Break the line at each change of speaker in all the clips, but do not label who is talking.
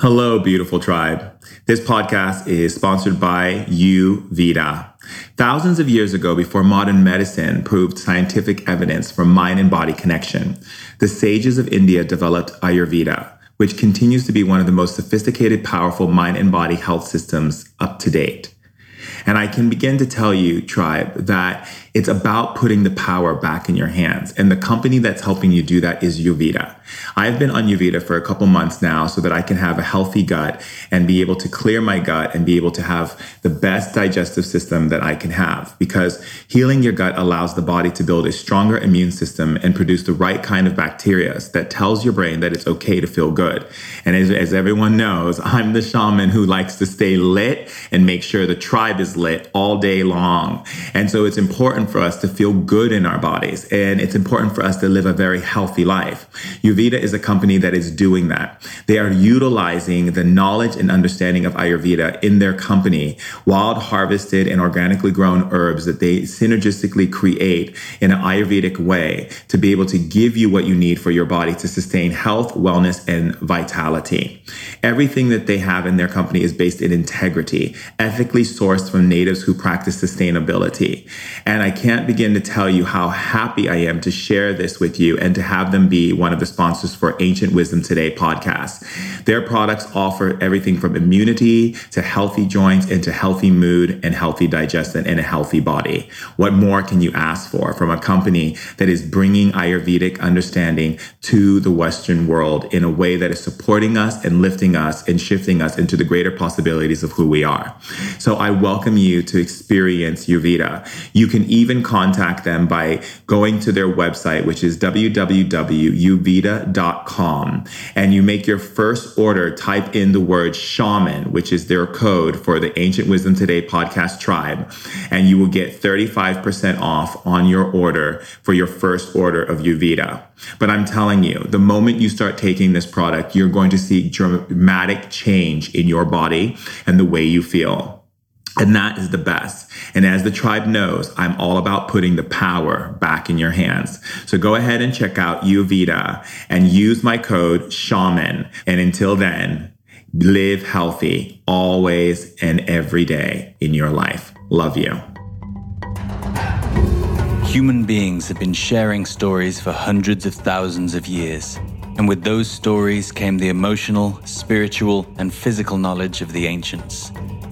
Hello, beautiful tribe. This podcast is sponsored by Youveda. Thousands of years ago, before modern medicine proved scientific evidence for mind and body connection, the sages of India developed Ayurveda, which continues to be one of the most sophisticated, powerful mind and body health systems up to date. And I can begin to tell you, tribe, that it's about putting the power back in your hands. And the company that's helping you do that is Youveda. I've been on Youveda for a couple months now so that I can have a healthy gut and be able to clear my gut and be able to have the best digestive system that I can have. Because healing your gut allows the body to build a stronger immune system and produce the right kind of bacteria that tells your brain that it's okay to feel good. And as, as everyone knows, I'm the shaman who likes to stay lit and make sure the tribe is lit all day long. And so it's important for us to feel good in our bodies and it's important for us to live a very healthy life. Youveda is a company that is doing that. They are utilizing the knowledge and understanding of Ayurveda in their company, wild harvested and organically grown herbs that they synergistically create in an Ayurvedic way to be able to give you what you need for your body to sustain health, wellness, and vitality. Everything that they have in their company is based in integrity, ethically sourced from natives who practice sustainability. And I can't begin to tell you how happy I am to share this with you and to have them be one of the sponsors for Ancient Wisdom Today podcast. Their products offer everything from immunity to healthy joints into healthy mood and healthy digestion and a healthy body. What more can you ask for from a company that is bringing Ayurvedic understanding to the Western world in a way that is supporting us and lifting us and shifting us into the greater possibilities of who we are? So I welcome you to experience Youveda. You can even contact them by going to their website, which is www.youveda.com and you make your first order, type in the word shaman, which is their code for the Ancient Wisdom Today podcast tribe, and you will get 35% off on your order for your first order of Youveda. But I'm telling you, the moment you start taking this product, you're going to see dramatic change in your body and the way you feel. And that is the best. And as the tribe knows, I'm all about putting the power back in your hands. So go ahead and check out Youveda and use my code shaman. And until then, live healthy always and every day in your life. Love you.
Human beings have been sharing stories for hundreds of thousands of years. And with those stories came the emotional, spiritual, and physical knowledge of the ancients.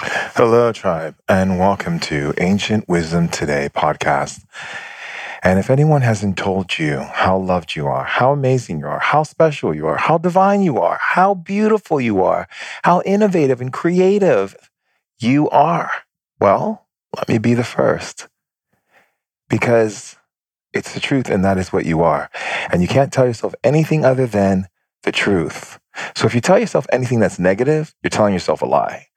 Hello, tribe, and welcome to Ancient Wisdom Today podcast. And if anyone hasn't told you how loved you are, how amazing you are, how special you are, how divine you are, how beautiful you are, how innovative and creative you are, well, let me be the first. Because it's the truth, and that is what you are. And you can't tell yourself anything other than the truth. So if you tell yourself anything that's negative, you're telling yourself a lie.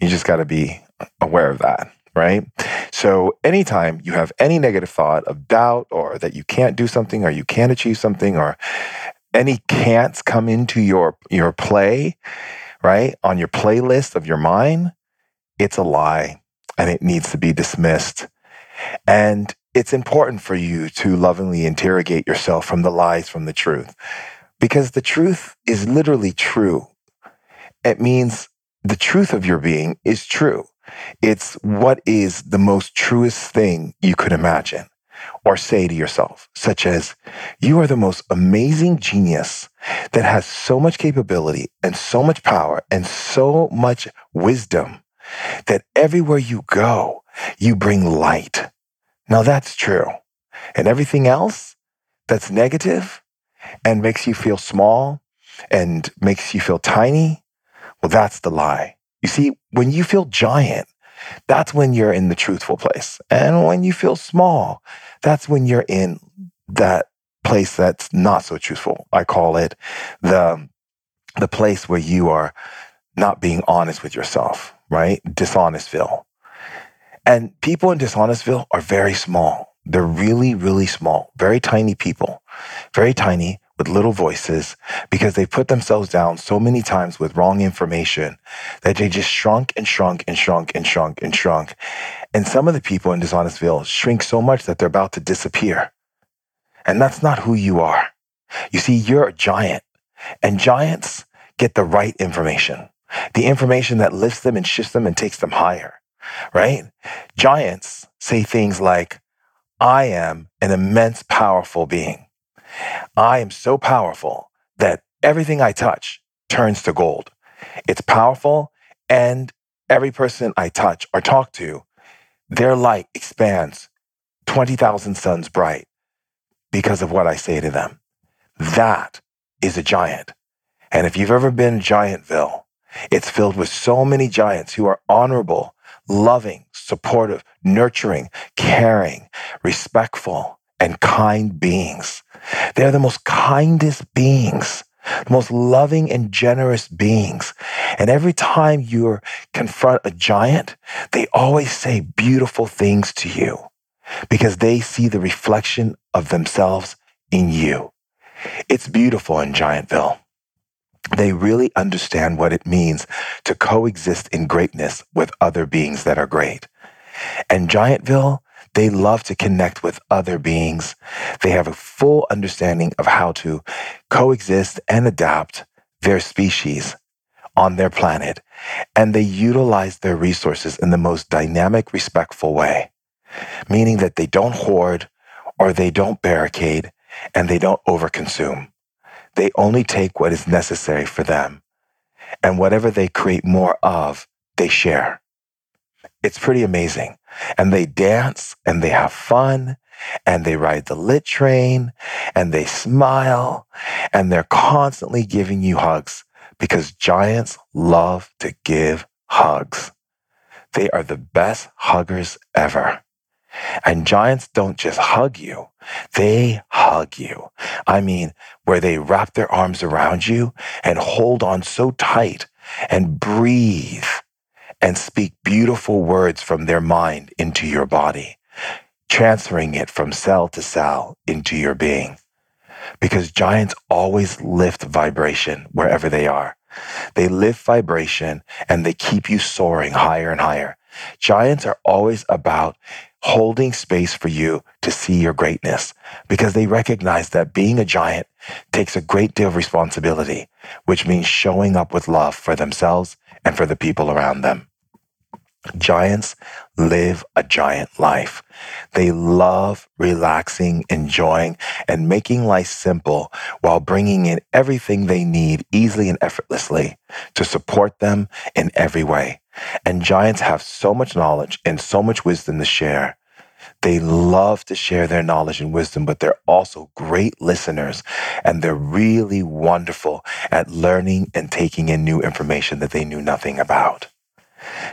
You just got to be aware of that, right? So, anytime you have any negative thought of doubt or that you can't do something or you can't achieve something or any can'ts come into your your play, right? On your playlist of your mind, it's a lie and it needs to be dismissed. And it's important for you to lovingly interrogate yourself from the lies from the truth because the truth is literally true. It means the truth of your being is true. It's what is the most truest thing you could imagine or say to yourself, such as, you are the most amazing genius that has so much capability and so much power and so much wisdom that everywhere you go, you bring light. Now that's true. And everything else that's negative and makes you feel small and makes you feel tiny well, that's the lie. You see, when you feel giant, that's when you're in the truthful place. And when you feel small, that's when you're in that place that's not so truthful. I call it the, the place where you are not being honest with yourself, right? Dishonestville. And people in Dishonestville are very small. They're really, really small, very tiny people, very tiny with little voices because they put themselves down so many times with wrong information that they just shrunk and shrunk and shrunk and shrunk and shrunk. And some of the people in Dishonestville shrink so much that they're about to disappear. And that's not who you are. You see, you're a giant and giants get the right information, the information that lifts them and shifts them and takes them higher, right? Giants say things like, I am an immense, powerful being. I am so powerful that everything I touch turns to gold. It's powerful, and every person I touch or talk to, their light expands 20,000 suns bright because of what I say to them. That is a giant. And if you've ever been Giantville, it's filled with so many giants who are honorable, loving, supportive, nurturing, caring, respectful, and kind beings. They are the most kindest beings, the most loving and generous beings. And every time you confront a giant, they always say beautiful things to you because they see the reflection of themselves in you. It's beautiful in Giantville. They really understand what it means to coexist in greatness with other beings that are great. And Giantville, they love to connect with other beings. They have a full understanding of how to coexist and adapt their species on their planet. And they utilize their resources in the most dynamic, respectful way, meaning that they don't hoard or they don't barricade and they don't overconsume. They only take what is necessary for them. And whatever they create more of, they share. It's pretty amazing. And they dance and they have fun and they ride the lit train and they smile and they're constantly giving you hugs because giants love to give hugs. They are the best huggers ever. And giants don't just hug you, they hug you. I mean, where they wrap their arms around you and hold on so tight and breathe and speak beautiful words from their mind into your body, transferring it from cell to cell into your being. Because giants always lift vibration wherever they are. They lift vibration and they keep you soaring higher and higher. Giants are always about holding space for you to see your greatness because they recognize that being a giant takes a great deal of responsibility, which means showing up with love for themselves and for the people around them. Giants live a giant life. They love relaxing, enjoying, and making life simple while bringing in everything they need easily and effortlessly to support them in every way. And giants have so much knowledge and so much wisdom to share. They love to share their knowledge and wisdom, but they're also great listeners and they're really wonderful at learning and taking in new information that they knew nothing about.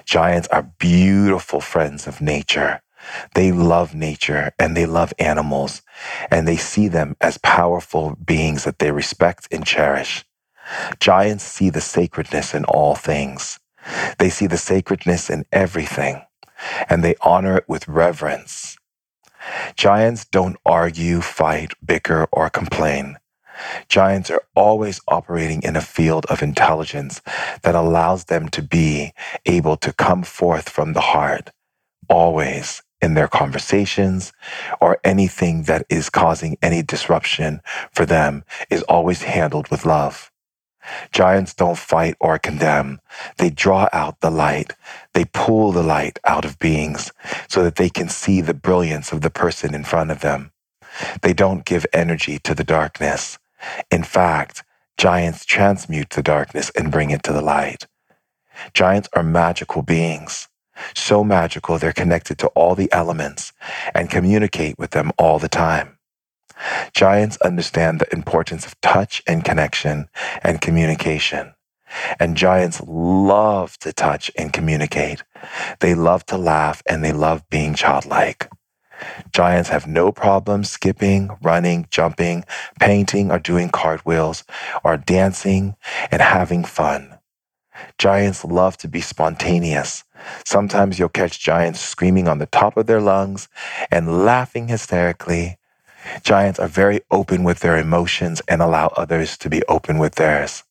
Giants are beautiful friends of nature. They love nature and they love animals and they see them as powerful beings that they respect and cherish. Giants see the sacredness in all things. They see the sacredness in everything and they honor it with reverence. Giants don't argue, fight, bicker, or complain. Giants are always operating in a field of intelligence that allows them to be able to come forth from the heart, always in their conversations or anything that is causing any disruption for them is always handled with love. Giants don't fight or condemn. They draw out the light. They pull the light out of beings so that they can see the brilliance of the person in front of them. They don't give energy to the darkness. In fact, giants transmute the darkness and bring it to the light. Giants are magical beings. So magical, they're connected to all the elements and communicate with them all the time. Giants understand the importance of touch and connection and communication. And giants love to touch and communicate. They love to laugh and they love being childlike. Giants have no problem skipping, running, jumping, painting, or doing cartwheels, or dancing and having fun. Giants love to be spontaneous. Sometimes you'll catch giants screaming on the top of their lungs and laughing hysterically. Giants are very open with their emotions and allow others to be open with theirs.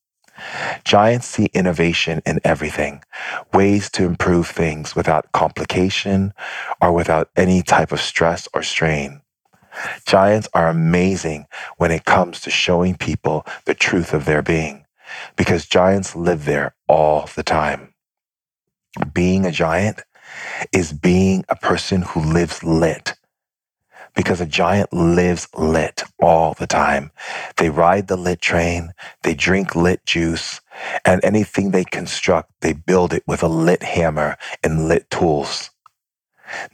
Giants see innovation in everything, ways to improve things without complication or without any type of stress or strain. Giants are amazing when it comes to showing people the truth of their being because giants live there all the time. Being a giant is being a person who lives lit because a giant lives lit all the time. They ride the lit train, they drink lit juice, and anything they construct, they build it with a lit hammer and lit tools.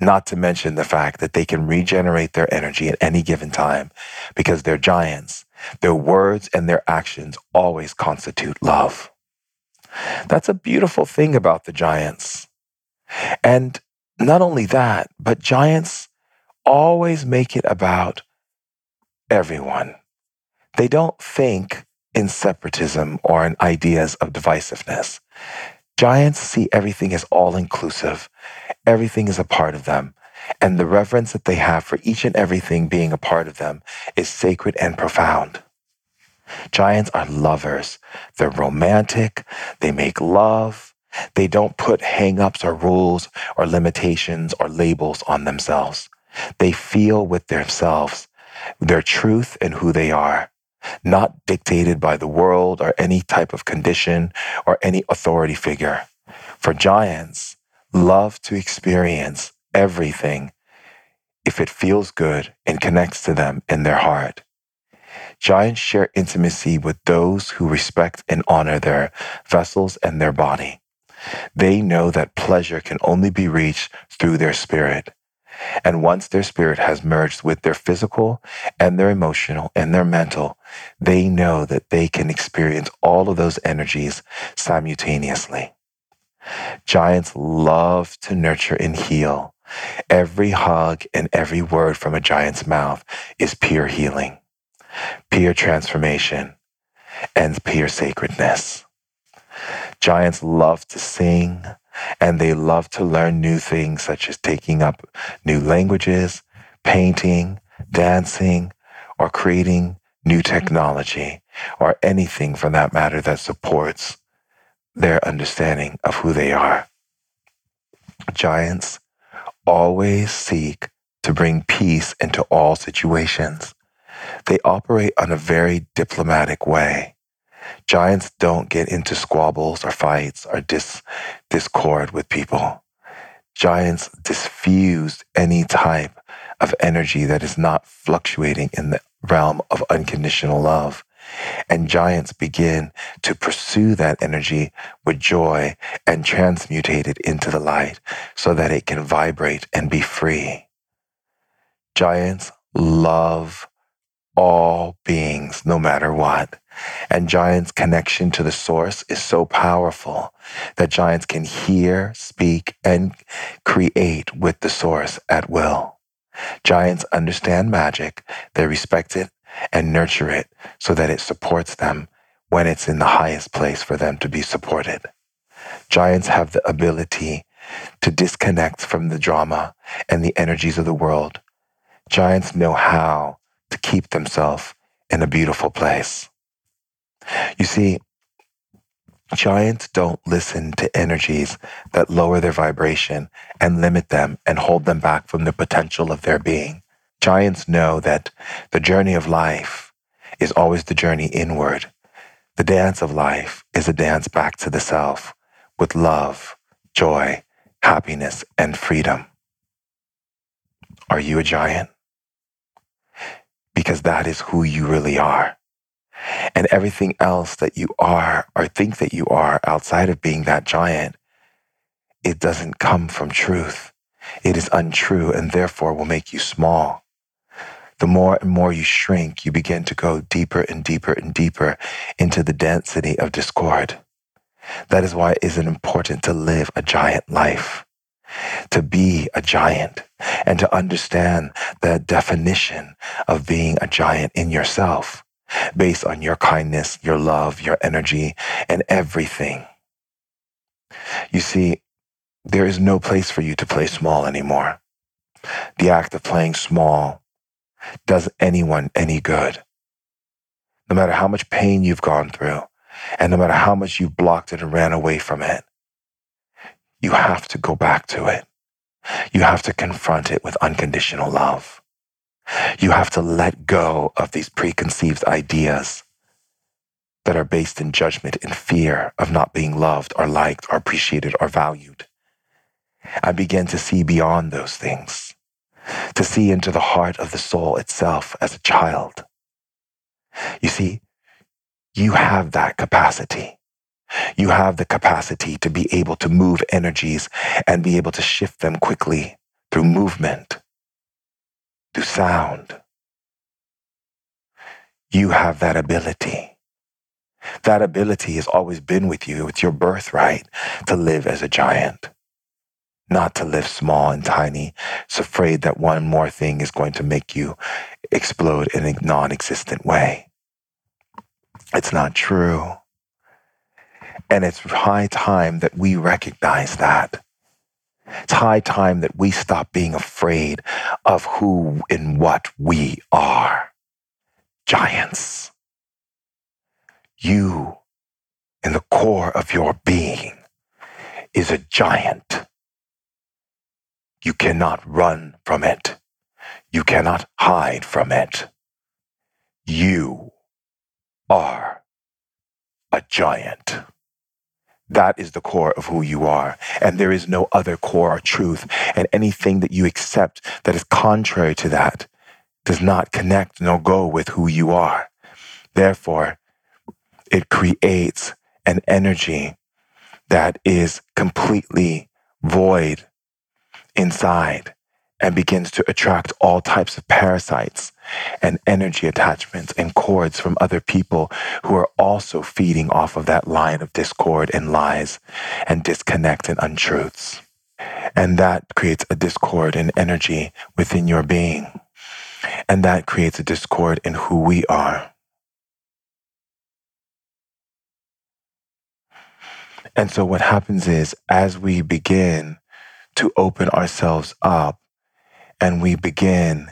Not to mention the fact that they can regenerate their energy at any given time because they're giants. Their words and their actions always constitute love. That's a beautiful thing about the giants. And not only that, but giants always make it about everyone. They don't think in separatism or in ideas of divisiveness. Giants see everything as all inclusive. Everything is a part of them. And the reverence that they have for each and everything being a part of them is sacred and profound. Giants are lovers. They're romantic. They make love. They don't put hangups or rules or limitations or labels on themselves. They feel with themselves, their truth and who they are, not dictated by the world or any type of condition or any authority figure. For giants, love to experience everything if it feels good and connects to them in their heart. Giants share intimacy with those who respect and honor their vessels and their body. They know that pleasure can only be reached through their spirit. And once their spirit has merged with their physical and their emotional and their mental, they know that they can experience all of those energies simultaneously. Giants love to nurture and heal. Every hug and every word from a giant's mouth is pure healing, pure transformation, and pure sacredness. Giants love to sing, and they love to learn new things such as taking up new languages, painting, dancing, or creating new technology, or anything for that matter that supports their understanding of who they are. Giants always seek to bring peace into all situations. They operate on a very diplomatic way. Giants don't get into squabbles or fights or dis- discord with people. Giants diffuse any type of energy that is not fluctuating in the realm of unconditional love. And giants begin to pursue that energy with joy and transmutate it into the light so that it can vibrate and be free. Giants love all beings, no matter what. And Giant's connection to the source is so powerful that Giants can hear, speak, and create with the source at will. Giants understand magic, they respect it and nurture it so that it supports them when it's in the highest place for them to be supported. Giants have the ability to disconnect from the drama and the energies of the world. Giants know how to keep themselves in a beautiful place. You see, giants don't listen to energies that lower their vibration and limit them and hold them back from the potential of their being. Giants know that the journey of life is always the journey inward. The dance of life is a dance back to the self with love, joy, happiness, and freedom. Are you a giant? Because that is who you really are. And everything else that you are or think that you are outside of being that giant, it doesn't come from truth. It is untrue and therefore will make you small. The more and more you shrink, you begin to go deeper and deeper and deeper into the density of discord. That is why it is important to live a giant life to be a giant and to understand the definition of being a giant in yourself based on your kindness, your love, your energy, and everything. You see, there is no place for you to play small anymore. The act of playing small does anyone any good. No matter how much pain you've gone through, and no matter how much you've blocked it and ran away from it, you have to go back to it. You have to confront it with unconditional love. You have to let go of these preconceived ideas that are based in judgment and fear of not being loved or liked or appreciated or valued. I begin to see beyond those things, to see into the heart of the soul itself as a child. You see, you have that capacity. You have the capacity to be able to move energies and be able to shift them quickly through movement, through sound. You have that ability. That ability has always been with you. It's your birthright to live as a giant, not to live small and tiny. It's afraid that one more thing is going to make you explode in a non existent way. It's not true. And it's high time that we recognize that. It's high time that we stop being afraid of who and what we are. Giants. You, in the core of your being, is a giant. You cannot run from it. You cannot hide from it. You are a giant. That is the core of who you are. And there is no other core or truth. And anything that you accept that is contrary to that does not connect nor go with who you are. Therefore, it creates an energy that is completely void inside and begins to attract all types of parasites and energy attachments and cords from other people who are also feeding off of that line of discord and lies and disconnect and untruths. And that creates a discord in energy within your being. And that creates a discord in who we are. And so what happens is as we begin to open ourselves up and we begin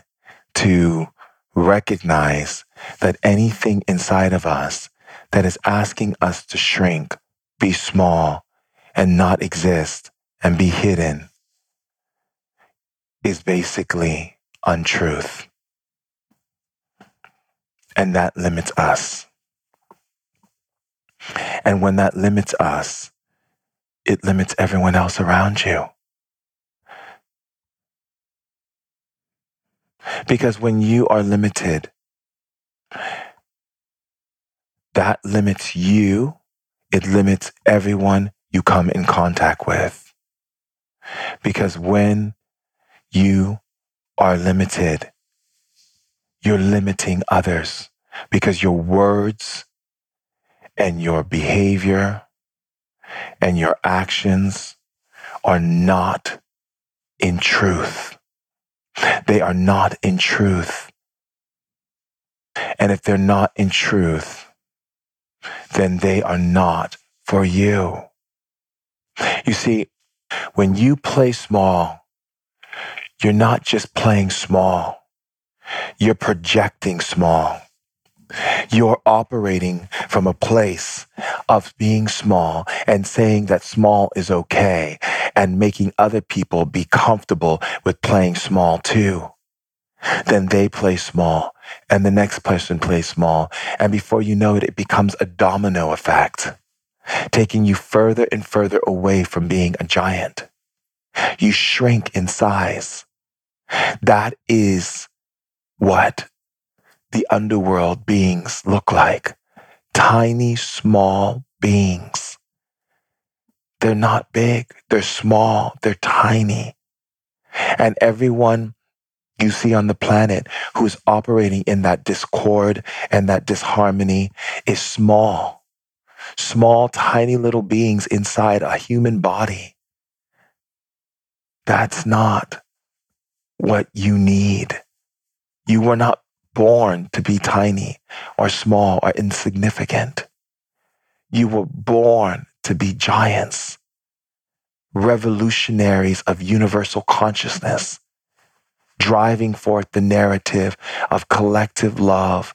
to recognize that anything inside of us that is asking us to shrink, be small, and not exist and be hidden is basically untruth. And that limits us. And when that limits us, it limits everyone else around you. Because when you are limited, that limits you. It limits everyone you come in contact with. Because when you are limited, you're limiting others because your words and your behavior and your actions are not in truth. They are not in truth. And if they're not in truth, then they are not for you. You see, when you play small, you're not just playing small. You're projecting small. You're operating from a place of being small and saying that small is okay and making other people be comfortable with playing small too. Then they play small and the next person plays small. And before you know it, it becomes a domino effect, taking you further and further away from being a giant. You shrink in size. That is what the underworld beings look like. Tiny, small beings. They're not big. They're small. They're tiny. And everyone you see on the planet who's operating in that discord and that disharmony is small. Small, tiny little beings inside a human body. That's not what you need. You were not born to be tiny or small or insignificant. You were born to be giants. revolutionaries of universal consciousness, driving forth the narrative of collective love,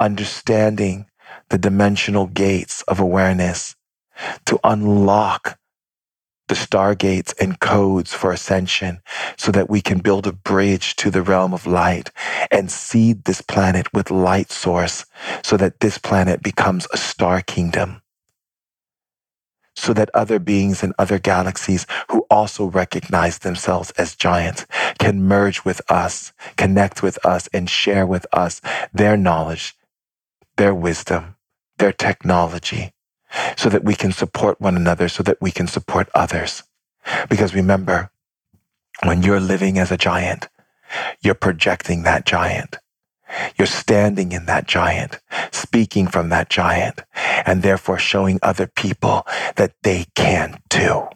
understanding the dimensional gates of awareness to unlock the stargates and codes for ascension so that we can build a bridge to the realm of light and seed this planet with light source so that this planet becomes a star kingdom. So that other beings in other galaxies who also recognize themselves as giants can merge with us, connect with us, and share with us their knowledge, their wisdom, their technology, so that we can support one another, so that we can support others. Because remember, when you're living as a giant, you're projecting that giant. You're standing in that giant, speaking from that giant, and therefore showing other people that they can too.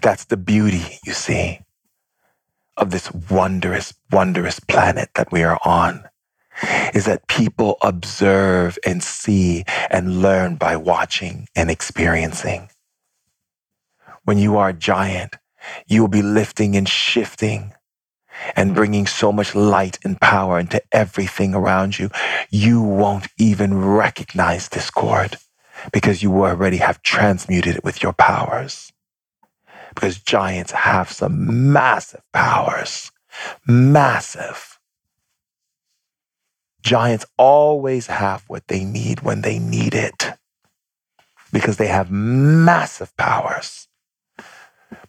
That's the beauty, you see, of this wondrous, wondrous planet that we are on is that people observe and see and learn by watching and experiencing. When you are a giant, you will be lifting and shifting and hmm. bringing so much light and power into everything around you. You won't even recognize discord because you already have transmuted it with your powers. Because giants have some massive powers, massive. Giants always have what they need when they need it because they have massive powers.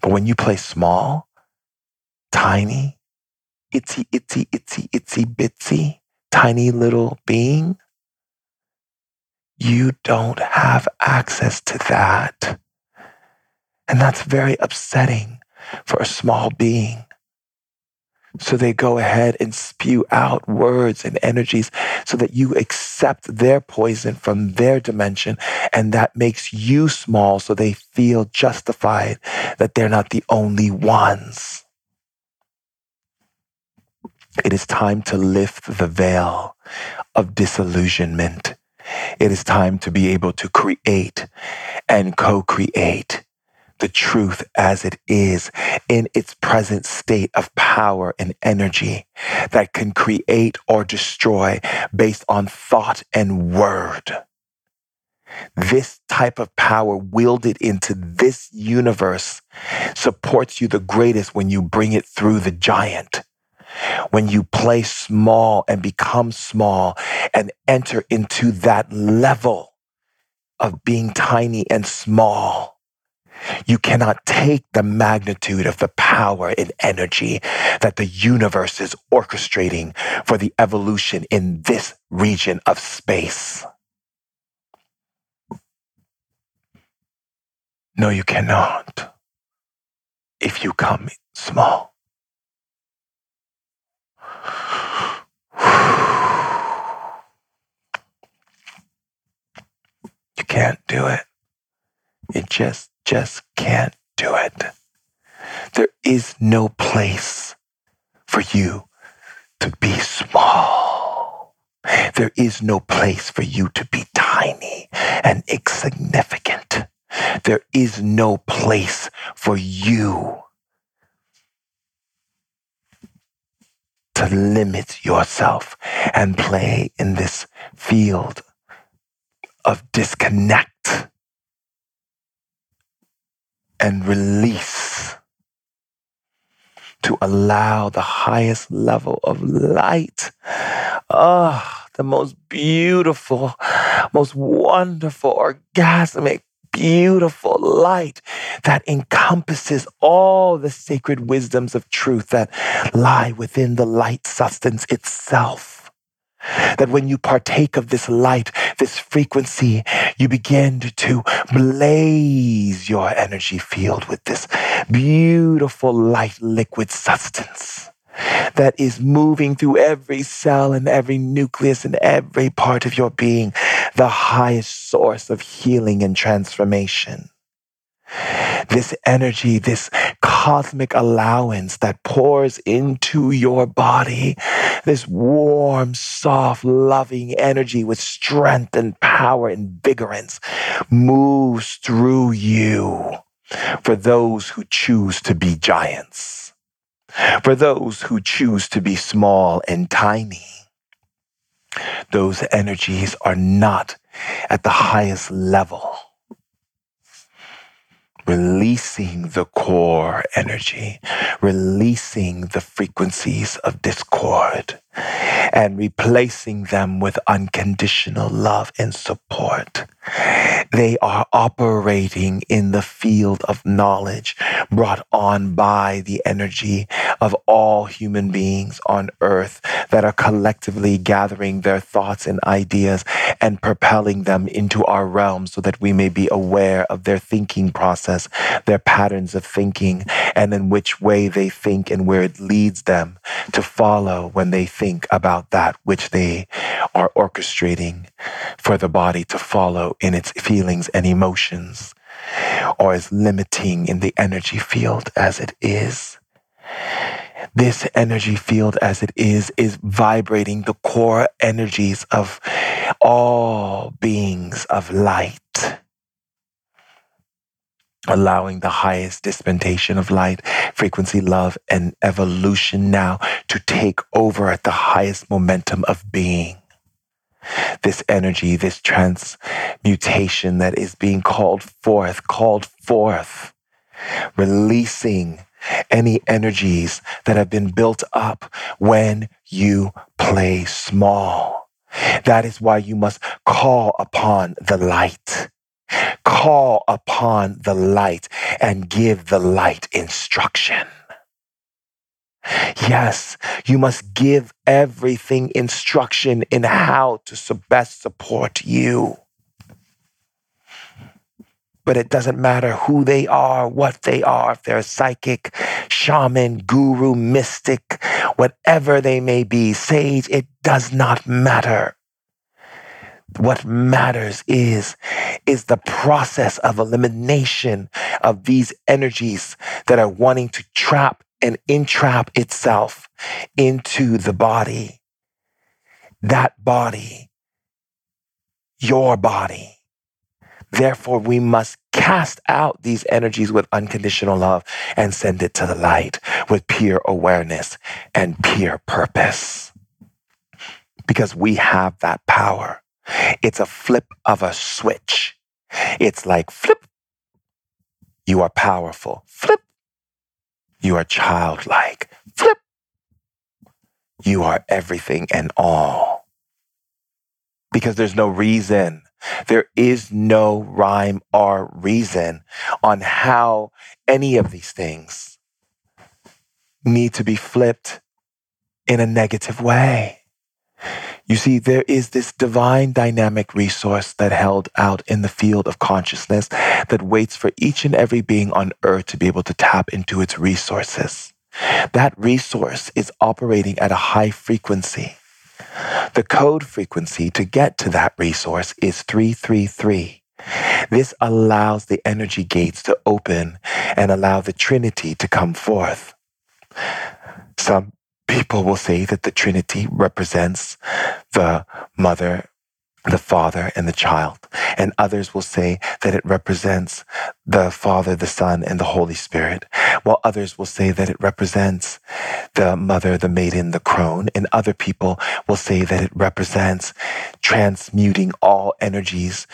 But when you play small, tiny, itsy, itsy, itsy, itsy, bitsy, tiny little being, you don't have access to that. And that's very upsetting for a small being. So they go ahead and spew out words and energies so that you accept their poison from their dimension. And that makes you small so they feel justified that they're not the only ones. It is time to lift the veil of disillusionment. It is time to be able to create and co create the truth as it is in its present state of power and energy that can create or destroy based on thought and word. This type of power wielded into this universe supports you the greatest when you bring it through the giant. When you play small and become small and enter into that level of being tiny and small you cannot take the magnitude of the power and energy that the universe is orchestrating for the evolution in this region of space. No, you cannot if you come small. You can't do it. It just just can't do it. There is no place for you to be small. There is no place for you to be tiny and insignificant. There is no place for you to limit yourself and play in this field of disconnect and release to allow the highest level of light. Ah, oh, the most beautiful, most wonderful, orgasmic, beautiful light that encompasses all the sacred wisdoms of truth that lie within the light substance itself. That when you partake of this light, this frequency, you begin to blaze your energy field with this beautiful light liquid substance that is moving through every cell and every nucleus and every part of your being, the highest source of healing and transformation. This energy, this cosmic allowance that pours into your body, this warm, soft, loving energy with strength and power and vigorance moves through you for those who choose to be giants, for those who choose to be small and tiny. Those energies are not at the highest level releasing the core energy, releasing the frequencies of discord, and replacing them with unconditional love and support. They are operating in the field of knowledge brought on by the energy of all human beings on earth that are collectively gathering their thoughts and ideas and propelling them into our realm so that we may be aware of their thinking process, their patterns of thinking, and in which way they think and where it leads them to follow when they think about that which they are orchestrating for the body to follow in its feelings and emotions or as limiting in the energy field as it is. This energy field as it is, is vibrating the core energies of all beings of light allowing the highest dispensation of light, frequency, love, and evolution now to take over at the highest momentum of being. This energy, this transmutation that is being called forth, called forth, releasing any energies that have been built up when you play small. That is why you must call upon the light. Call upon the light and give the light instruction. Yes, you must give everything instruction in how to best support you. But it doesn't matter who they are, what they are, if they're a psychic, shaman, guru, mystic, whatever they may be, sage, it does not matter. What matters is, is the process of elimination of these energies that are wanting to trap and entrap itself into the body. That body, your body. Therefore, we must cast out these energies with unconditional love and send it to the light with pure awareness and pure purpose. Because we have that power. It's a flip of a switch. It's like flip. You are powerful. Flip. You are childlike. Flip. You are everything and all. Because there's no reason. There is no rhyme or reason on how any of these things need to be flipped in a negative way. You see, there is this divine dynamic resource that held out in the field of consciousness that waits for each and every being on earth to be able to tap into its resources. That resource is operating at a high frequency. The code frequency to get to that resource is 333. This allows the energy gates to open and allow the Trinity to come forth. Some people will say that the Trinity represents the mother, the father, and the child. And others will say that it represents the Father, the Son, and the Holy Spirit. While others will say that it represents the mother, the maiden, the crone. And other people will say that it represents transmuting all energies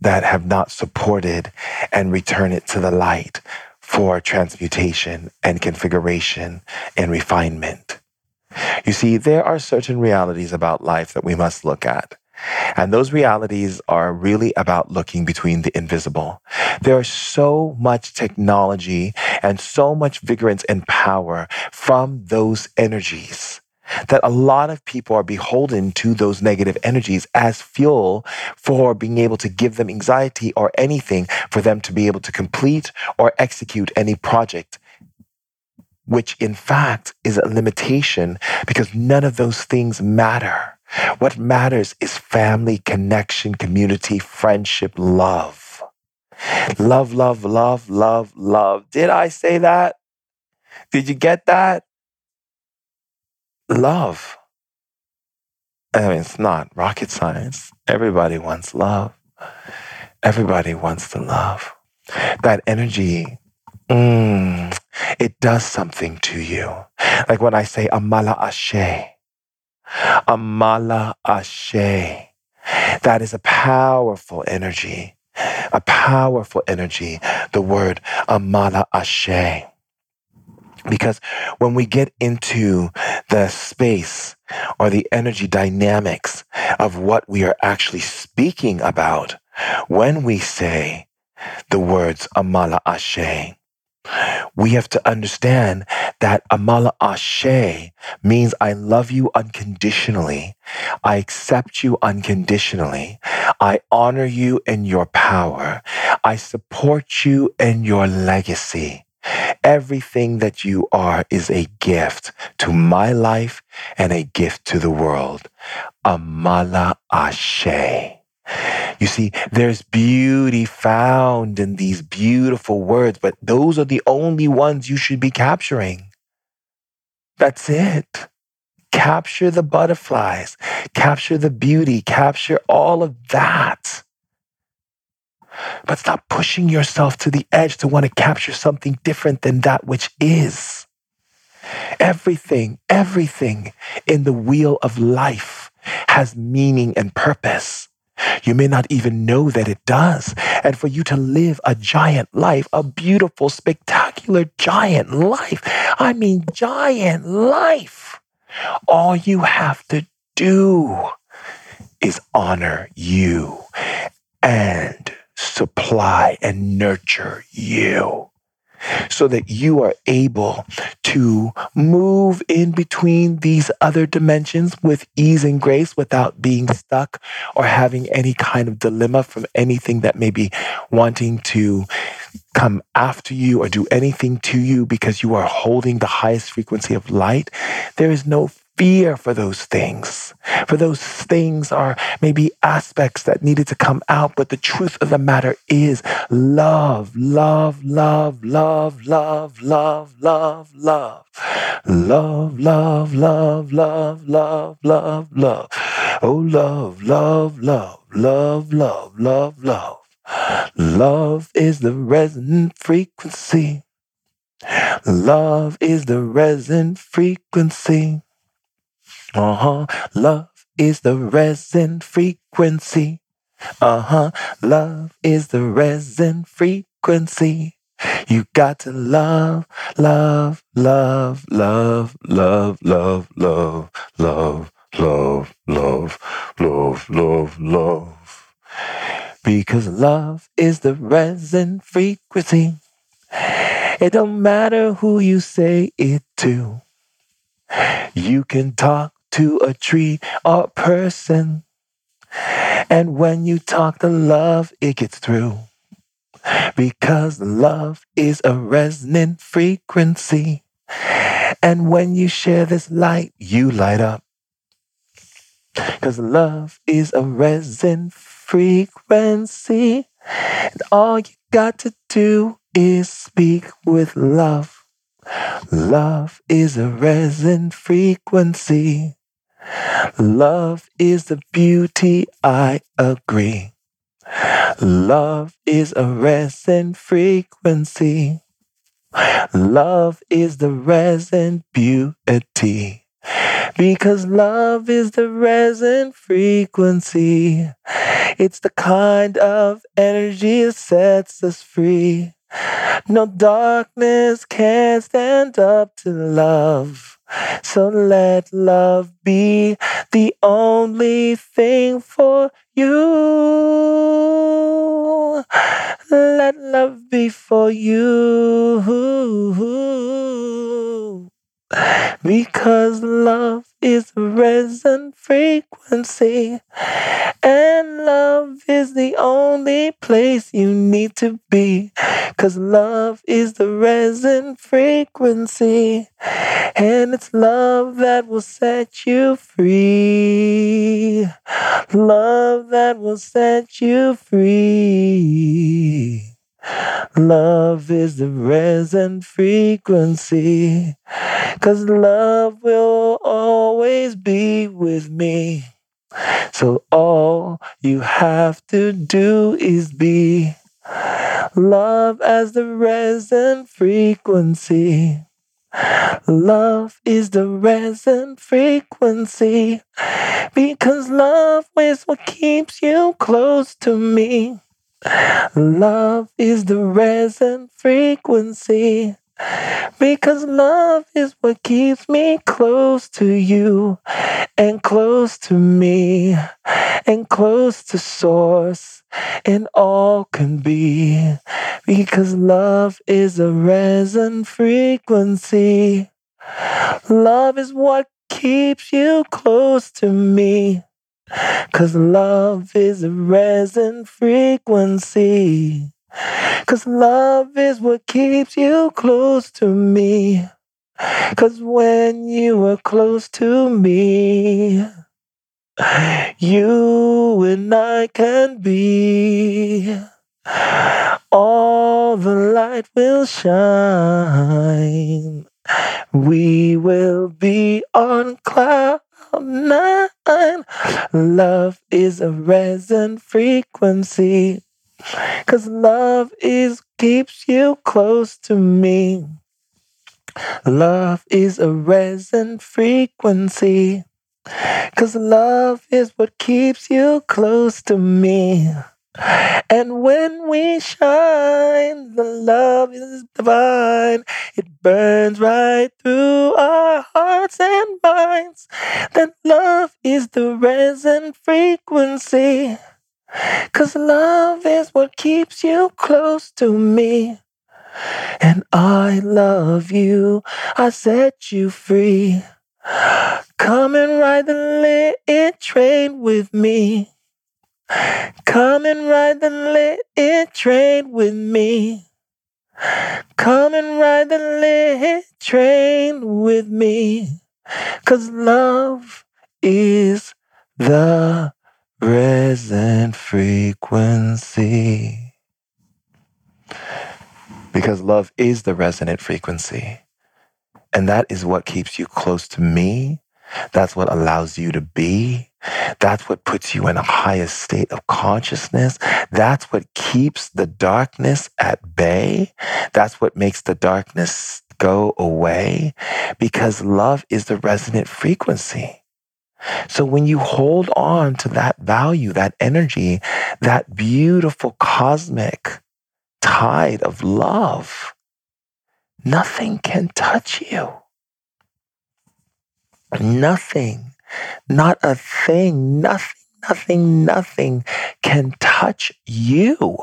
that have not supported and return it to the light for transmutation and configuration and refinement. You see, there are certain realities about life that we must look at. And those realities are really about looking between the invisible. There is so much technology and so much vigorance and power from those energies that a lot of people are beholden to those negative energies as fuel for being able to give them anxiety or anything for them to be able to complete or execute any project which in fact is a limitation because none of those things matter. What matters is family, connection, community, friendship, love. Love, love, love, love, love. Did I say that? Did you get that? Love. I mean, it's not rocket science. Everybody wants love. Everybody wants to love. That energy, mm, it does something to you. Like when I say Amala Ashe, Amala Ashe. That is a powerful energy, a powerful energy, the word Amala Ashe. Because when we get into the space or the energy dynamics of what we are actually speaking about, when we say the words Amala Ashe, we have to understand that Amala Ashe means I love you unconditionally. I accept you unconditionally. I honor you in your power. I support you in your legacy. Everything that you are is a gift to my life and a gift to the world. Amala Ashe. You see, there's beauty found in these beautiful words, but those are the only ones you should be capturing. That's it. Capture the butterflies, capture the beauty, capture all of that. But stop pushing yourself to the edge to want to capture something different than that which is. Everything, everything in the wheel of life has meaning and purpose. You may not even know that it does. And for you to live a giant life, a beautiful, spectacular giant life, I mean, giant life, all you have to do is honor you and supply and nurture you so that you are able to move in between these other dimensions with ease and grace without being stuck or having any kind of dilemma from anything that may be wanting to come after you or do anything to you because you are holding the highest frequency of light. There is no fear for those things. For those things are maybe aspects that needed to come out, but the truth of the matter is love, love, love, love, love, love, love, love. Love, love, love, love, love, love, love. Oh, love, love, love, love, love, love, love. Love is the resonant frequency. Love is the resonant frequency. Uh huh. Love is the resonant frequency. Uh huh. Love is the resonant frequency. You got to love, love, love, love, love, love, love, love, love, love, love, love, love. Because love is the resonant frequency. It don't matter who you say it to. You can talk to a tree or person. And when you talk to love, it gets through. Because love is a resonant frequency. And when you share this light, you light up. Because love is a resonant frequency. And all you got to do is speak with love. Love is a resonant frequency. Love is the beauty, I agree. Love is a resonant frequency. Love is the resonant beauty. Because love is the resonant frequency. It's the kind of energy that sets us free. No darkness can stand up to love. So let love be the only thing for you. Let love be for you. Because love is a resonant frequency, and love is the only place you need to be. Cause love is the resonant frequency, and it's love that will set you free. Love that will set you free. Love is the resonant frequency. Cause love will always be with me. So all you have to do is be love as the resonant frequency. Love is the resonant frequency because love is what keeps you close to me. Love is the resonant frequency because love is what keeps me close to you and close to me and close to source and all can be because love is a resonant frequency. Love is what keeps you close to me. Cause love is a resonant frequency. Cause love is what keeps you close to me. Cause when you are close to me, you and I can be. All the light will shine. We will be on cloud nine. Love is a resonant frequency. Cause love is keeps you close to me. Love is a resonant frequency. Cause love is what keeps you close to me. And when we shine, the love is divine. It burns right through our hearts and minds. That love is the resonant frequency. Cause love is what keeps you close to me. And I love you. I set you free. Come and ride the lit train with me. Come and ride the lit train with me. Come and ride the lit train with me. Cause love is the resonant frequency. Because love is the resonant frequency. And that is what keeps you close to me. That's what allows you to be. That's what puts you in a higher state of consciousness. That's what keeps the darkness at bay. That's what makes the darkness go away because love is the resonant frequency. So when you hold on to that value, that energy, that beautiful cosmic tide of love, nothing can touch you. Nothing, not a thing, nothing, nothing, nothing can touch you.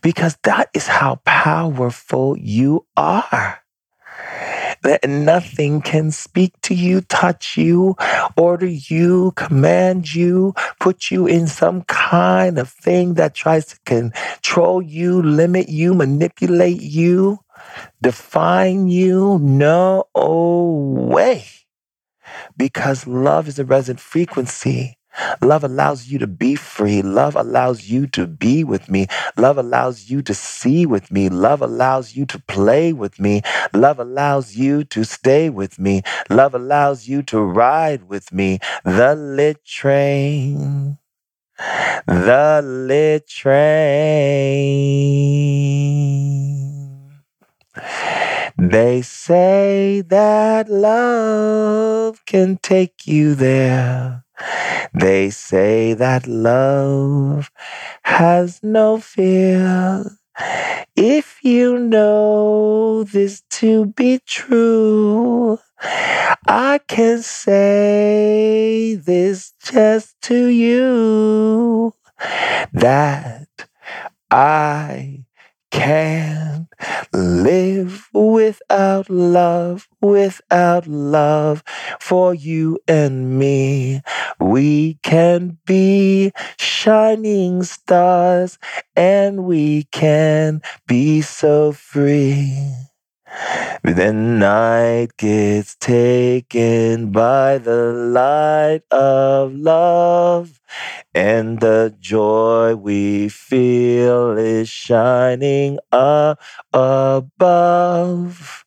Because that is how powerful you are that nothing can speak to you, touch you, order you, command you, put you in some kind of thing that tries to control you, limit you, manipulate you, define you. No way. Because love is a resonant frequency Love allows you to be free. Love allows you to be with me. Love allows you to see with me. Love allows you to play with me. Love allows you to stay with me. Love allows you to ride with me. The lit train. The lit train. They say that love can take you there. They say that love has no fear. If you know this to be true, I can say this just to you that I can live without love, without love for you and me. We can be shining stars and we can be so free. Then night gets taken by the light of love, and the joy we feel is shining up above.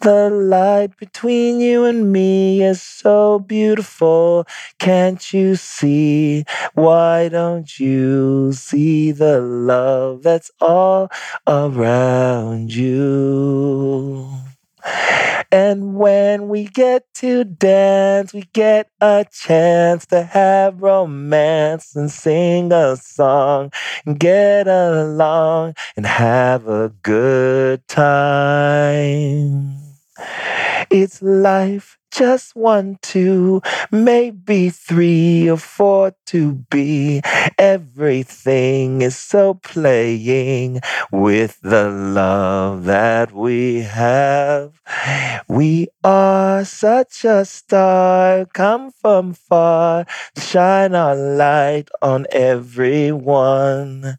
The light between you and me is so beautiful. Can't you see? Why don't you see the love that's all around you? And when we get to dance, we get a chance to have romance and sing a song and get along and have a good time. It's life, just one, two, maybe three or four to be. Everything is so playing with the love that we have. We are such a star, come from far, shine our light on everyone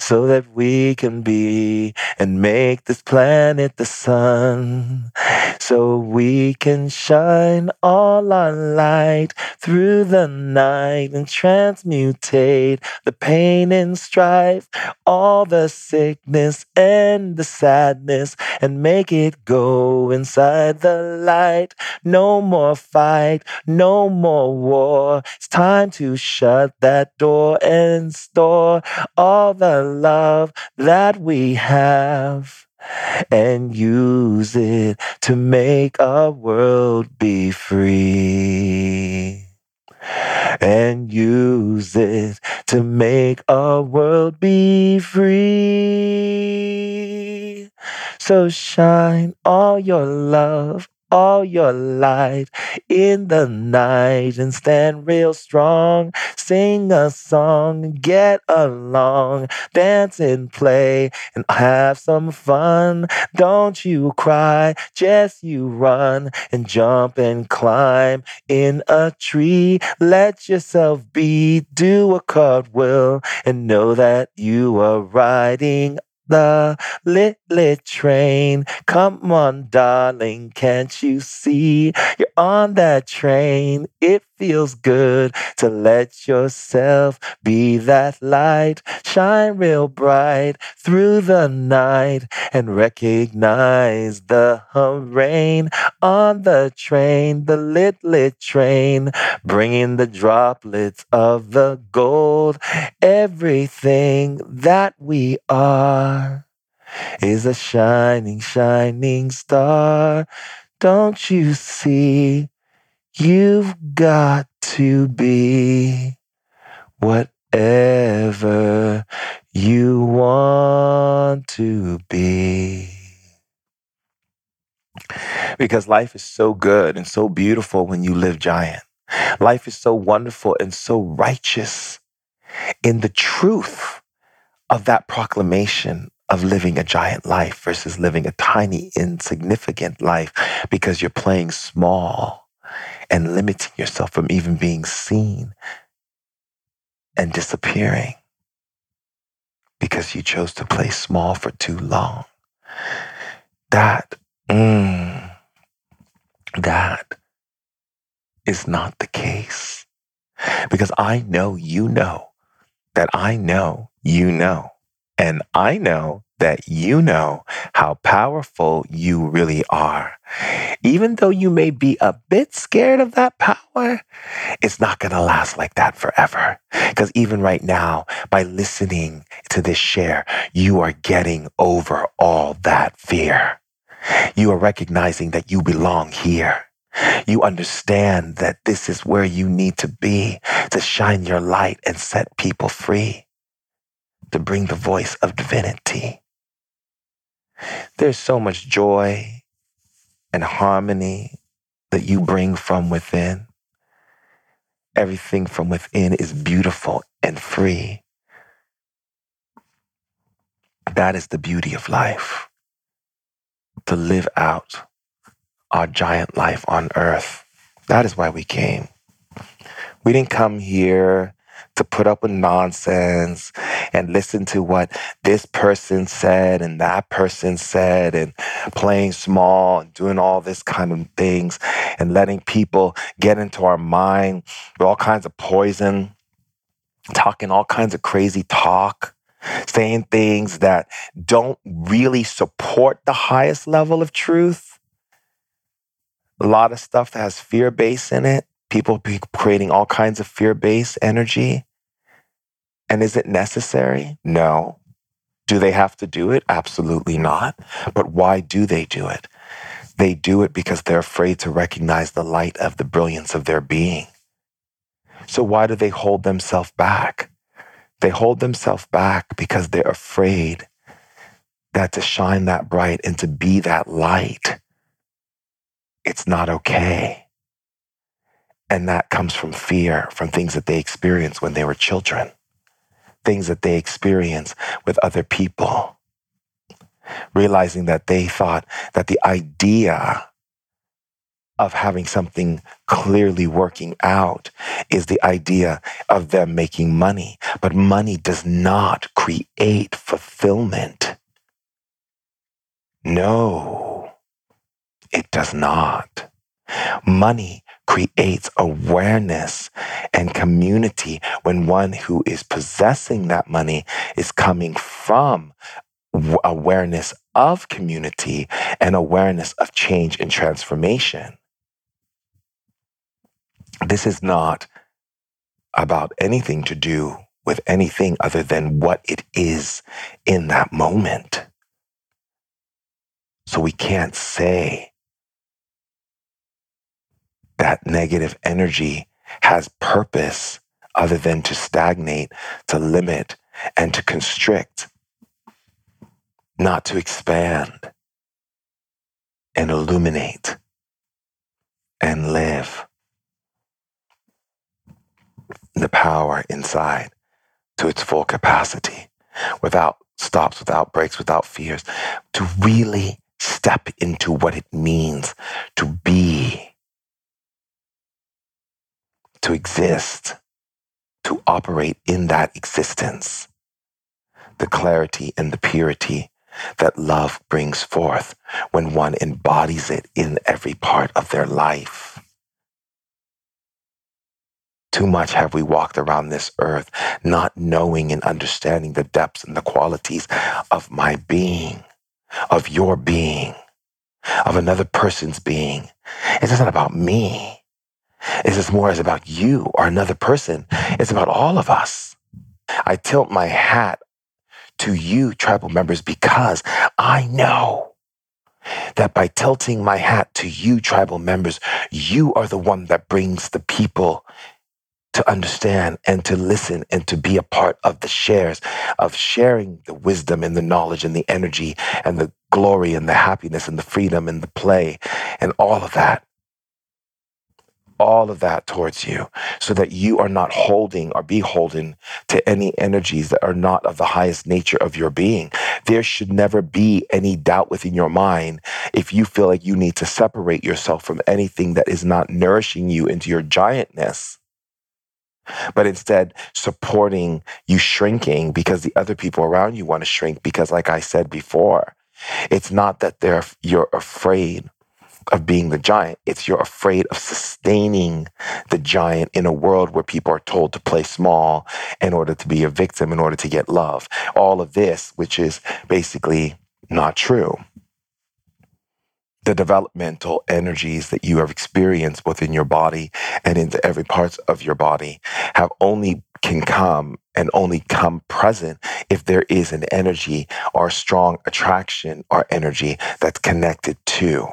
so that we can be and make this planet the sun. So we can shine all our light through the night and transmutate the pain and strife, all the sickness and the sadness, and make it go inside the light. No more fight, no more war. It's time to shut that door and store all the love that we have and use it to make our world be free. And use it to make our world be free. So shine all your love all your life in the night and stand real strong. Sing a song, get along, dance and play and have some fun. Don't you cry, just you run and jump and climb in a tree. Let yourself be, do a cartwheel and know that you are riding the little train. Come on, darling, can't you see? You're on that train. It feels good to let yourself be that light. Shine real bright through the night and recognize the rain on the train, the lit lit train, bringing the droplets of the gold. Everything that we are is a shining, shining star. Don't you see? You've got to be whatever you want to be. Because life is so good and so beautiful when you live giant. Life is so wonderful and so righteous in the truth of that proclamation of living a giant life versus living a tiny, insignificant life because you're playing small and limiting yourself from even being seen and disappearing because you chose to play small for too long. That, mm, that is not the case. Because I know you know that I know you know. And I know that you know how powerful you really are. Even though you may be a bit scared of that power, it's not going to last like that forever. Because even right now, by listening to this share, you are getting over all that fear. You are recognizing that you belong here. You understand that this is where you need to be to shine your light and set people free, to bring the voice of divinity. There's so much joy and harmony that you bring from within. Everything from within is beautiful and free. That is the beauty of life. To live out our giant life on earth. That is why we came. We didn't come here to put up with nonsense and listen to what this person said and that person said and playing small and doing all this kind of things and letting people get into our mind with all kinds of poison, talking all kinds of crazy talk. Saying things that don't really support the highest level of truth. A lot of stuff that has fear base in it. People be creating all kinds of fear based energy. And is it necessary? No. Do they have to do it? Absolutely not. But why do they do it? They do it because they're afraid to recognize the light of the brilliance of their being. So why do they hold themselves back? They hold themselves back because they're afraid that to shine that bright and to be that light, it's not okay. And that comes from fear, from things that they experienced when they were children things that they experience with other people. Realizing that they thought that the idea of having something clearly working out is the idea of them making money. But money does not create fulfillment. No, it does not. Money creates awareness and community when one who is possessing that money is coming from awareness of community and awareness of change and transformation. This is not about anything to do with anything other than what it is in that moment. So we can't say that negative energy has purpose other than to stagnate, to limit, and to constrict, not to expand and illuminate and live. The power inside to its full capacity without stops, without breaks, without fears, to really step into what it means to be to exist, to operate in that existence, the clarity and the purity that love brings forth when one embodies it in every part of their life. Too much have we walked around this earth not knowing and understanding the depths and the qualities of my being, of your being, of another person's being. It isn't about me. Is this more as about you or another person? It's about all of us. I tilt my hat to you, tribal members, because I know that by tilting my hat to you, tribal members, you are the one that brings the people to understand and to listen and to be a part of the shares of sharing the wisdom and the knowledge and the energy and the glory and the happiness and the freedom and the play and all of that all of that towards you so that you are not holding or beholden to any energies that are not of the highest nature of your being. There should never be any doubt within your mind if you feel like you need to separate yourself from anything that is not nourishing you into your giantness. But instead, supporting you shrinking because the other people around you want to shrink. Because, like I said before, it's not that they're you're afraid of being the giant. It's you're afraid of sustaining the giant in a world where people are told to play small in order to be a victim, in order to get love. All of this, which is basically not true. The developmental energies that you have experienced within your body and into every part of your body have only can come and only come present if there is an energy or strong attraction or energy that's connected to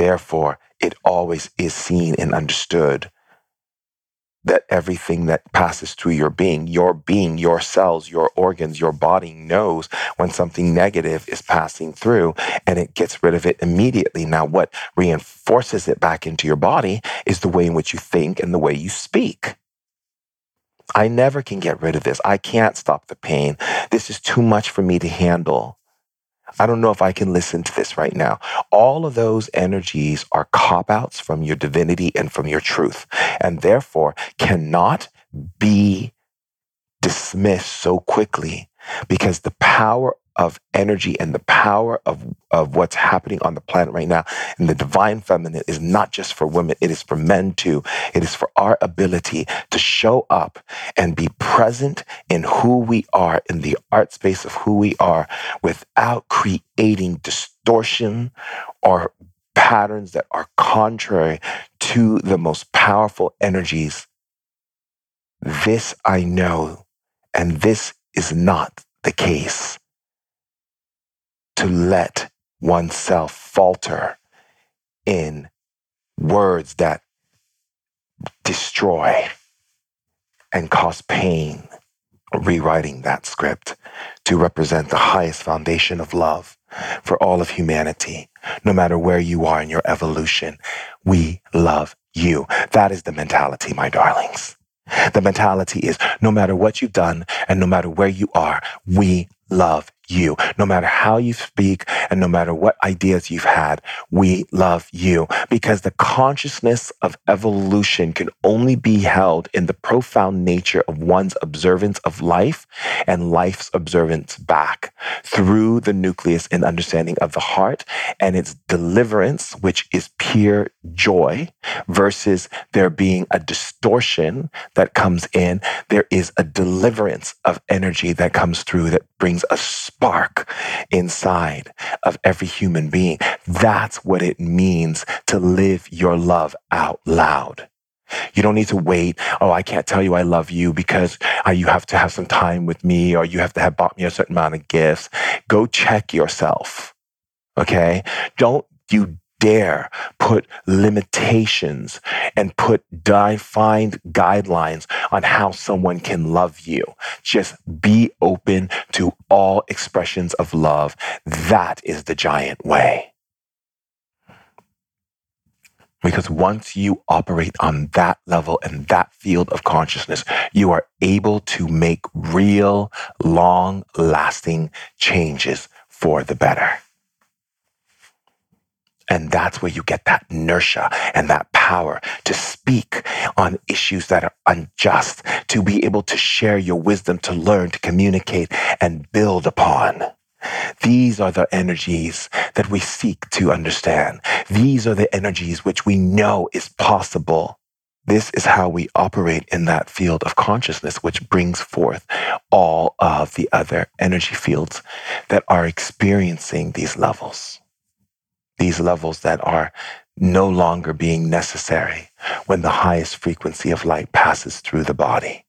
Therefore, it always is seen and understood that everything that passes through your being, your being, your cells, your organs, your body knows when something negative is passing through and it gets rid of it immediately. Now, what reinforces it back into your body is the way in which you think and the way you speak. I never can get rid of this. I can't stop the pain. This is too much for me to handle. I don't know if I can listen to this right now. All of those energies are cop outs from your divinity and from your truth, and therefore cannot be dismissed so quickly because the power of energy and the power of, of what's happening on the planet right now and the divine feminine is not just for women, it is for men too. It is for our ability to show up and be present in who we are, in the art space of who we are, without creating distortion or patterns that are contrary to the most powerful energies. This I know, and this is not the case to let oneself falter in words that destroy and cause pain, rewriting that script to represent the highest foundation of love for all of humanity, no matter where you are in your evolution. We love you. That is the mentality, my darlings. The mentality is no matter what you've done and no matter where you are, we love you. No matter how you speak and no matter what ideas you've had, we love you because the consciousness of evolution can only be held in the profound nature of one's observance of life and life's observance back through the nucleus and understanding of the heart and its deliverance, which is pure joy versus there being a distortion that comes in. There is a deliverance of energy that comes through that brings a spark inside of every human being. That's what it means to live your love out loud. You don't need to wait. Oh, I can't tell you I love you because uh, you have to have some time with me or you have to have bought me a certain amount of gifts. Go check yourself. Okay. Don't you dare put limitations and put defined guidelines on how someone can love you. Just be open to all expressions of love. That is the giant way. Because once you operate on that level and that field of consciousness, you are able to make real, long lasting changes for the better. And that's where you get that inertia and that power to speak on issues that are unjust, to be able to share your wisdom, to learn, to communicate and build upon. These are the energies that we seek to understand. These are the energies which we know is possible. This is how we operate in that field of consciousness, which brings forth all of the other energy fields that are experiencing these levels these levels that are no longer being necessary when the highest frequency of light passes through the body.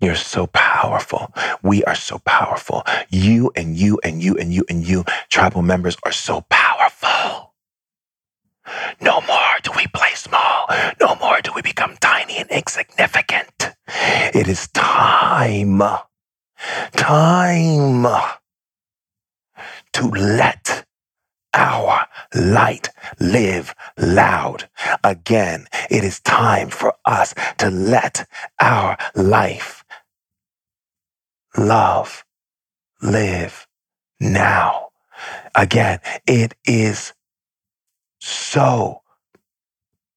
You're so powerful. We are so powerful. You and you and you and you and you, tribal members, are so powerful. No more do we play small. No more do we become tiny and insignificant. It is time, time to let our light live loud. Again, it is time for us to let our life love live now. Again, it is so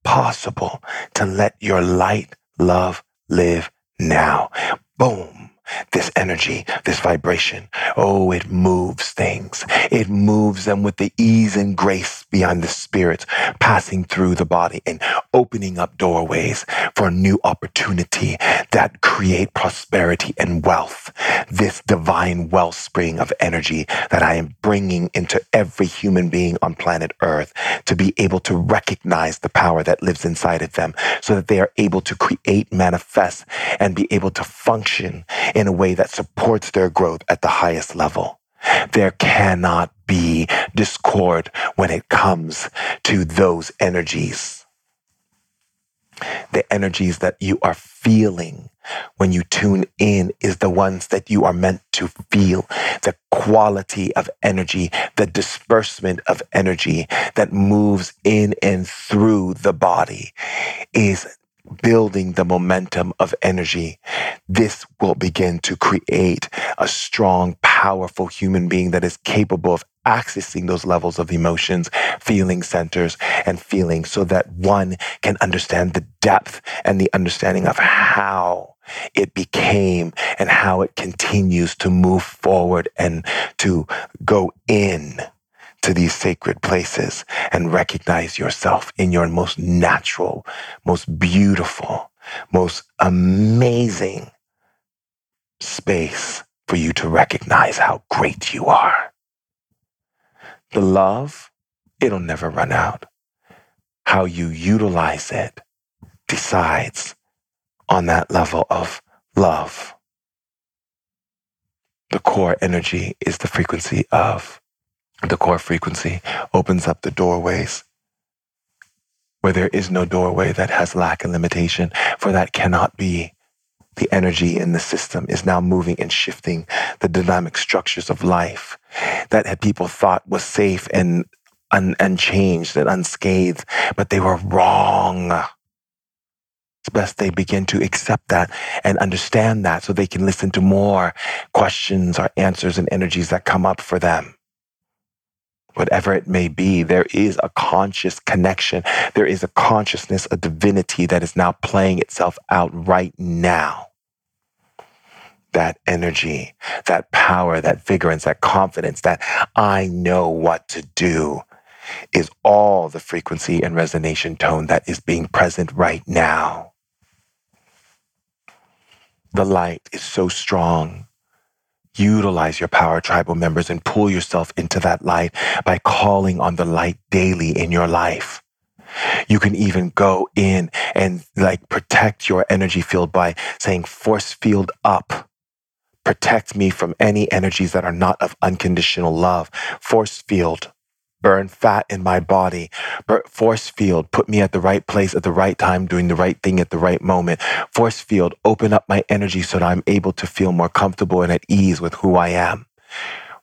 possible to let your light love live now. Boom this energy, this vibration. Oh, it moves things. It moves them with the ease and grace beyond the spirit passing through the body and opening up doorways for new opportunity that create prosperity and wealth. This divine wellspring of energy that I am bringing into every human being on planet earth to be able to recognize the power that lives inside of them so that they are able to create, manifest, and be able to function in a way that supports their growth at the highest level. There cannot be discord when it comes to those energies. The energies that you are feeling when you tune in is the ones that you are meant to feel. The quality of energy, the disbursement of energy that moves in and through the body is building the momentum of energy, this will begin to create a strong, powerful human being that is capable of accessing those levels of emotions, feeling centers, and feeling so that one can understand the depth and the understanding of how it became and how it continues to move forward and to go in to these sacred places and recognize yourself in your most natural, most beautiful, most amazing space for you to recognize how great you are. The love, it'll never run out. How you utilize it decides on that level of love. The core energy is the frequency of the core frequency opens up the doorways where there is no doorway that has lack and limitation, for that cannot be. The energy in the system is now moving and shifting the dynamic structures of life that people thought was safe and un- unchanged and unscathed, but they were wrong. It's best they begin to accept that and understand that so they can listen to more questions or answers and energies that come up for them whatever it may be, there is a conscious connection. There is a consciousness, a divinity that is now playing itself out right now. That energy, that power, that vigorance, that confidence, that I know what to do is all the frequency and resonation tone that is being present right now. The light is so strong Utilize your power tribal members and pull yourself into that light by calling on the light daily in your life. You can even go in and like protect your energy field by saying force field up. Protect me from any energies that are not of unconditional love. Force field burn fat in my body, force field, put me at the right place at the right time, doing the right thing at the right moment. Force field, open up my energy so that I'm able to feel more comfortable and at ease with who I am.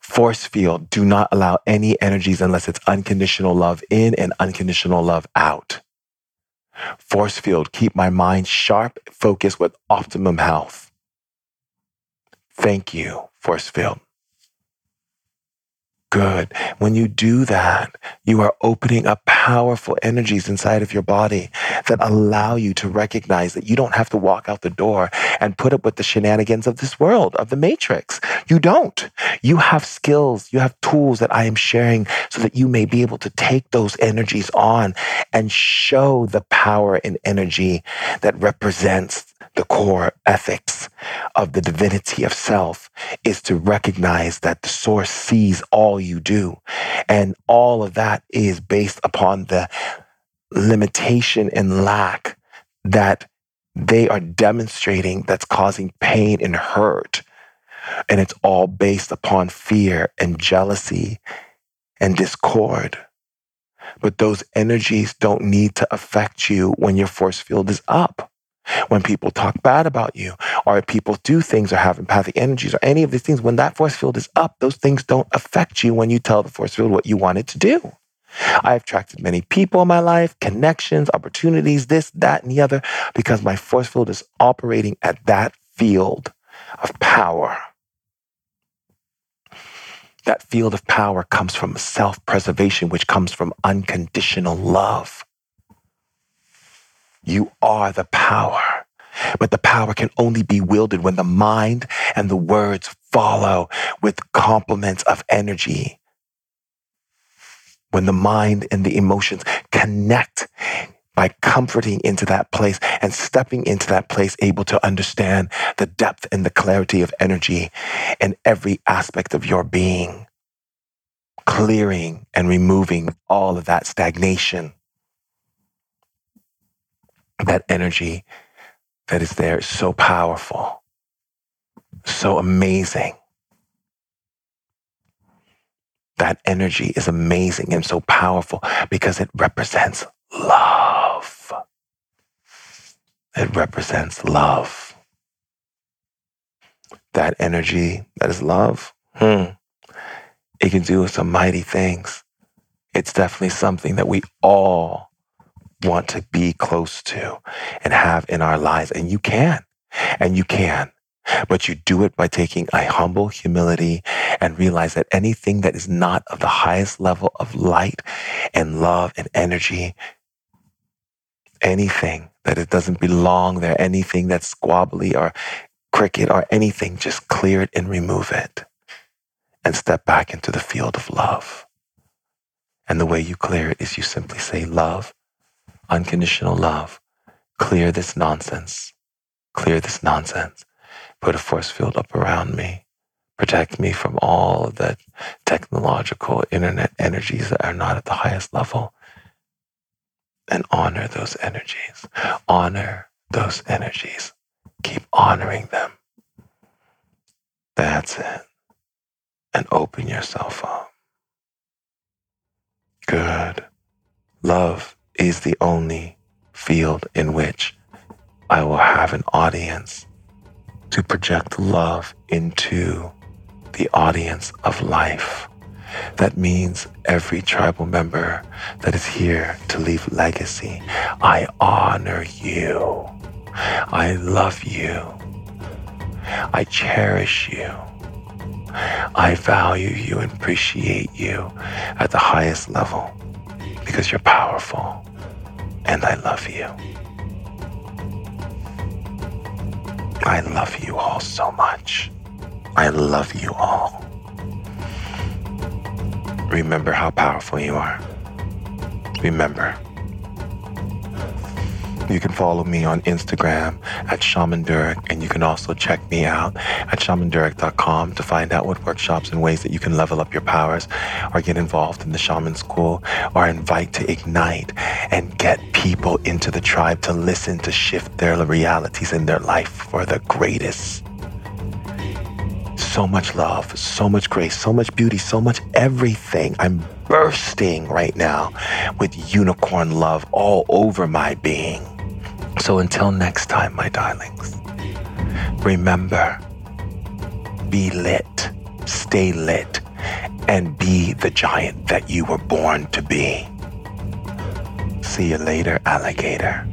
Force field, do not allow any energies unless it's unconditional love in and unconditional love out. Force field, keep my mind sharp, focused with optimum health. Thank you, force field good. When you do that, you are opening up powerful energies inside of your body that allow you to recognize that you don't have to walk out the door and put up with the shenanigans of this world, of the matrix. You don't. You have skills, you have tools that I am sharing so that you may be able to take those energies on and show the power and energy that represents the core ethics of the divinity of self is to recognize that the source sees all you do. And all of that is based upon the limitation and lack that they are demonstrating that's causing pain and hurt. And it's all based upon fear and jealousy and discord. But those energies don't need to affect you when your force field is up when people talk bad about you or people do things or have empathic energies or any of these things, when that force field is up, those things don't affect you when you tell the force field what you want it to do. I've attracted many people in my life, connections, opportunities, this, that, and the other, because my force field is operating at that field of power. That field of power comes from self preservation, which comes from unconditional love. You are the power. But the power can only be wielded when the mind and the words follow with complements of energy. When the mind and the emotions connect by comforting into that place and stepping into that place, able to understand the depth and the clarity of energy in every aspect of your being, clearing and removing all of that stagnation that energy that is there is so powerful, so amazing. That energy is amazing and so powerful because it represents love. It represents love. That energy that is love, hmm, it can do some mighty things. It's definitely something that we all want to be close to and have in our lives. And you can, and you can. But you do it by taking a humble humility and realize that anything that is not of the highest level of light and love and energy, anything that it doesn't belong there. Anything that's squabbly or cricket or anything, just clear it and remove it and step back into the field of love. And the way you clear it is you simply say, Love, unconditional love, clear this nonsense, clear this nonsense, put a force field up around me, protect me from all of the technological internet energies that are not at the highest level, and honor those energies. Honor those energies. Keep honoring them. That's it. And open yourself up. Good. Love is the only field in which I will have an audience to project love into the audience of life. That means every tribal member that is here to leave legacy. I honor you. I love you. I cherish you. I value you and appreciate you at the highest level because you're powerful and I love you. I love you all so much. I love you all. Remember how powerful you are. Remember. You can follow me on Instagram at Shaman Durek, and you can also check me out at shamandurek.com to find out what workshops and ways that you can level up your powers or get involved in the shaman school or invite to ignite and get people into the tribe to listen to shift their realities in their life for the greatest so much love, so much grace, so much beauty, so much everything. I'm bursting right now with unicorn love all over my being. So until next time, my darlings, remember be lit, stay lit, and be the giant that you were born to be. See you later, alligator.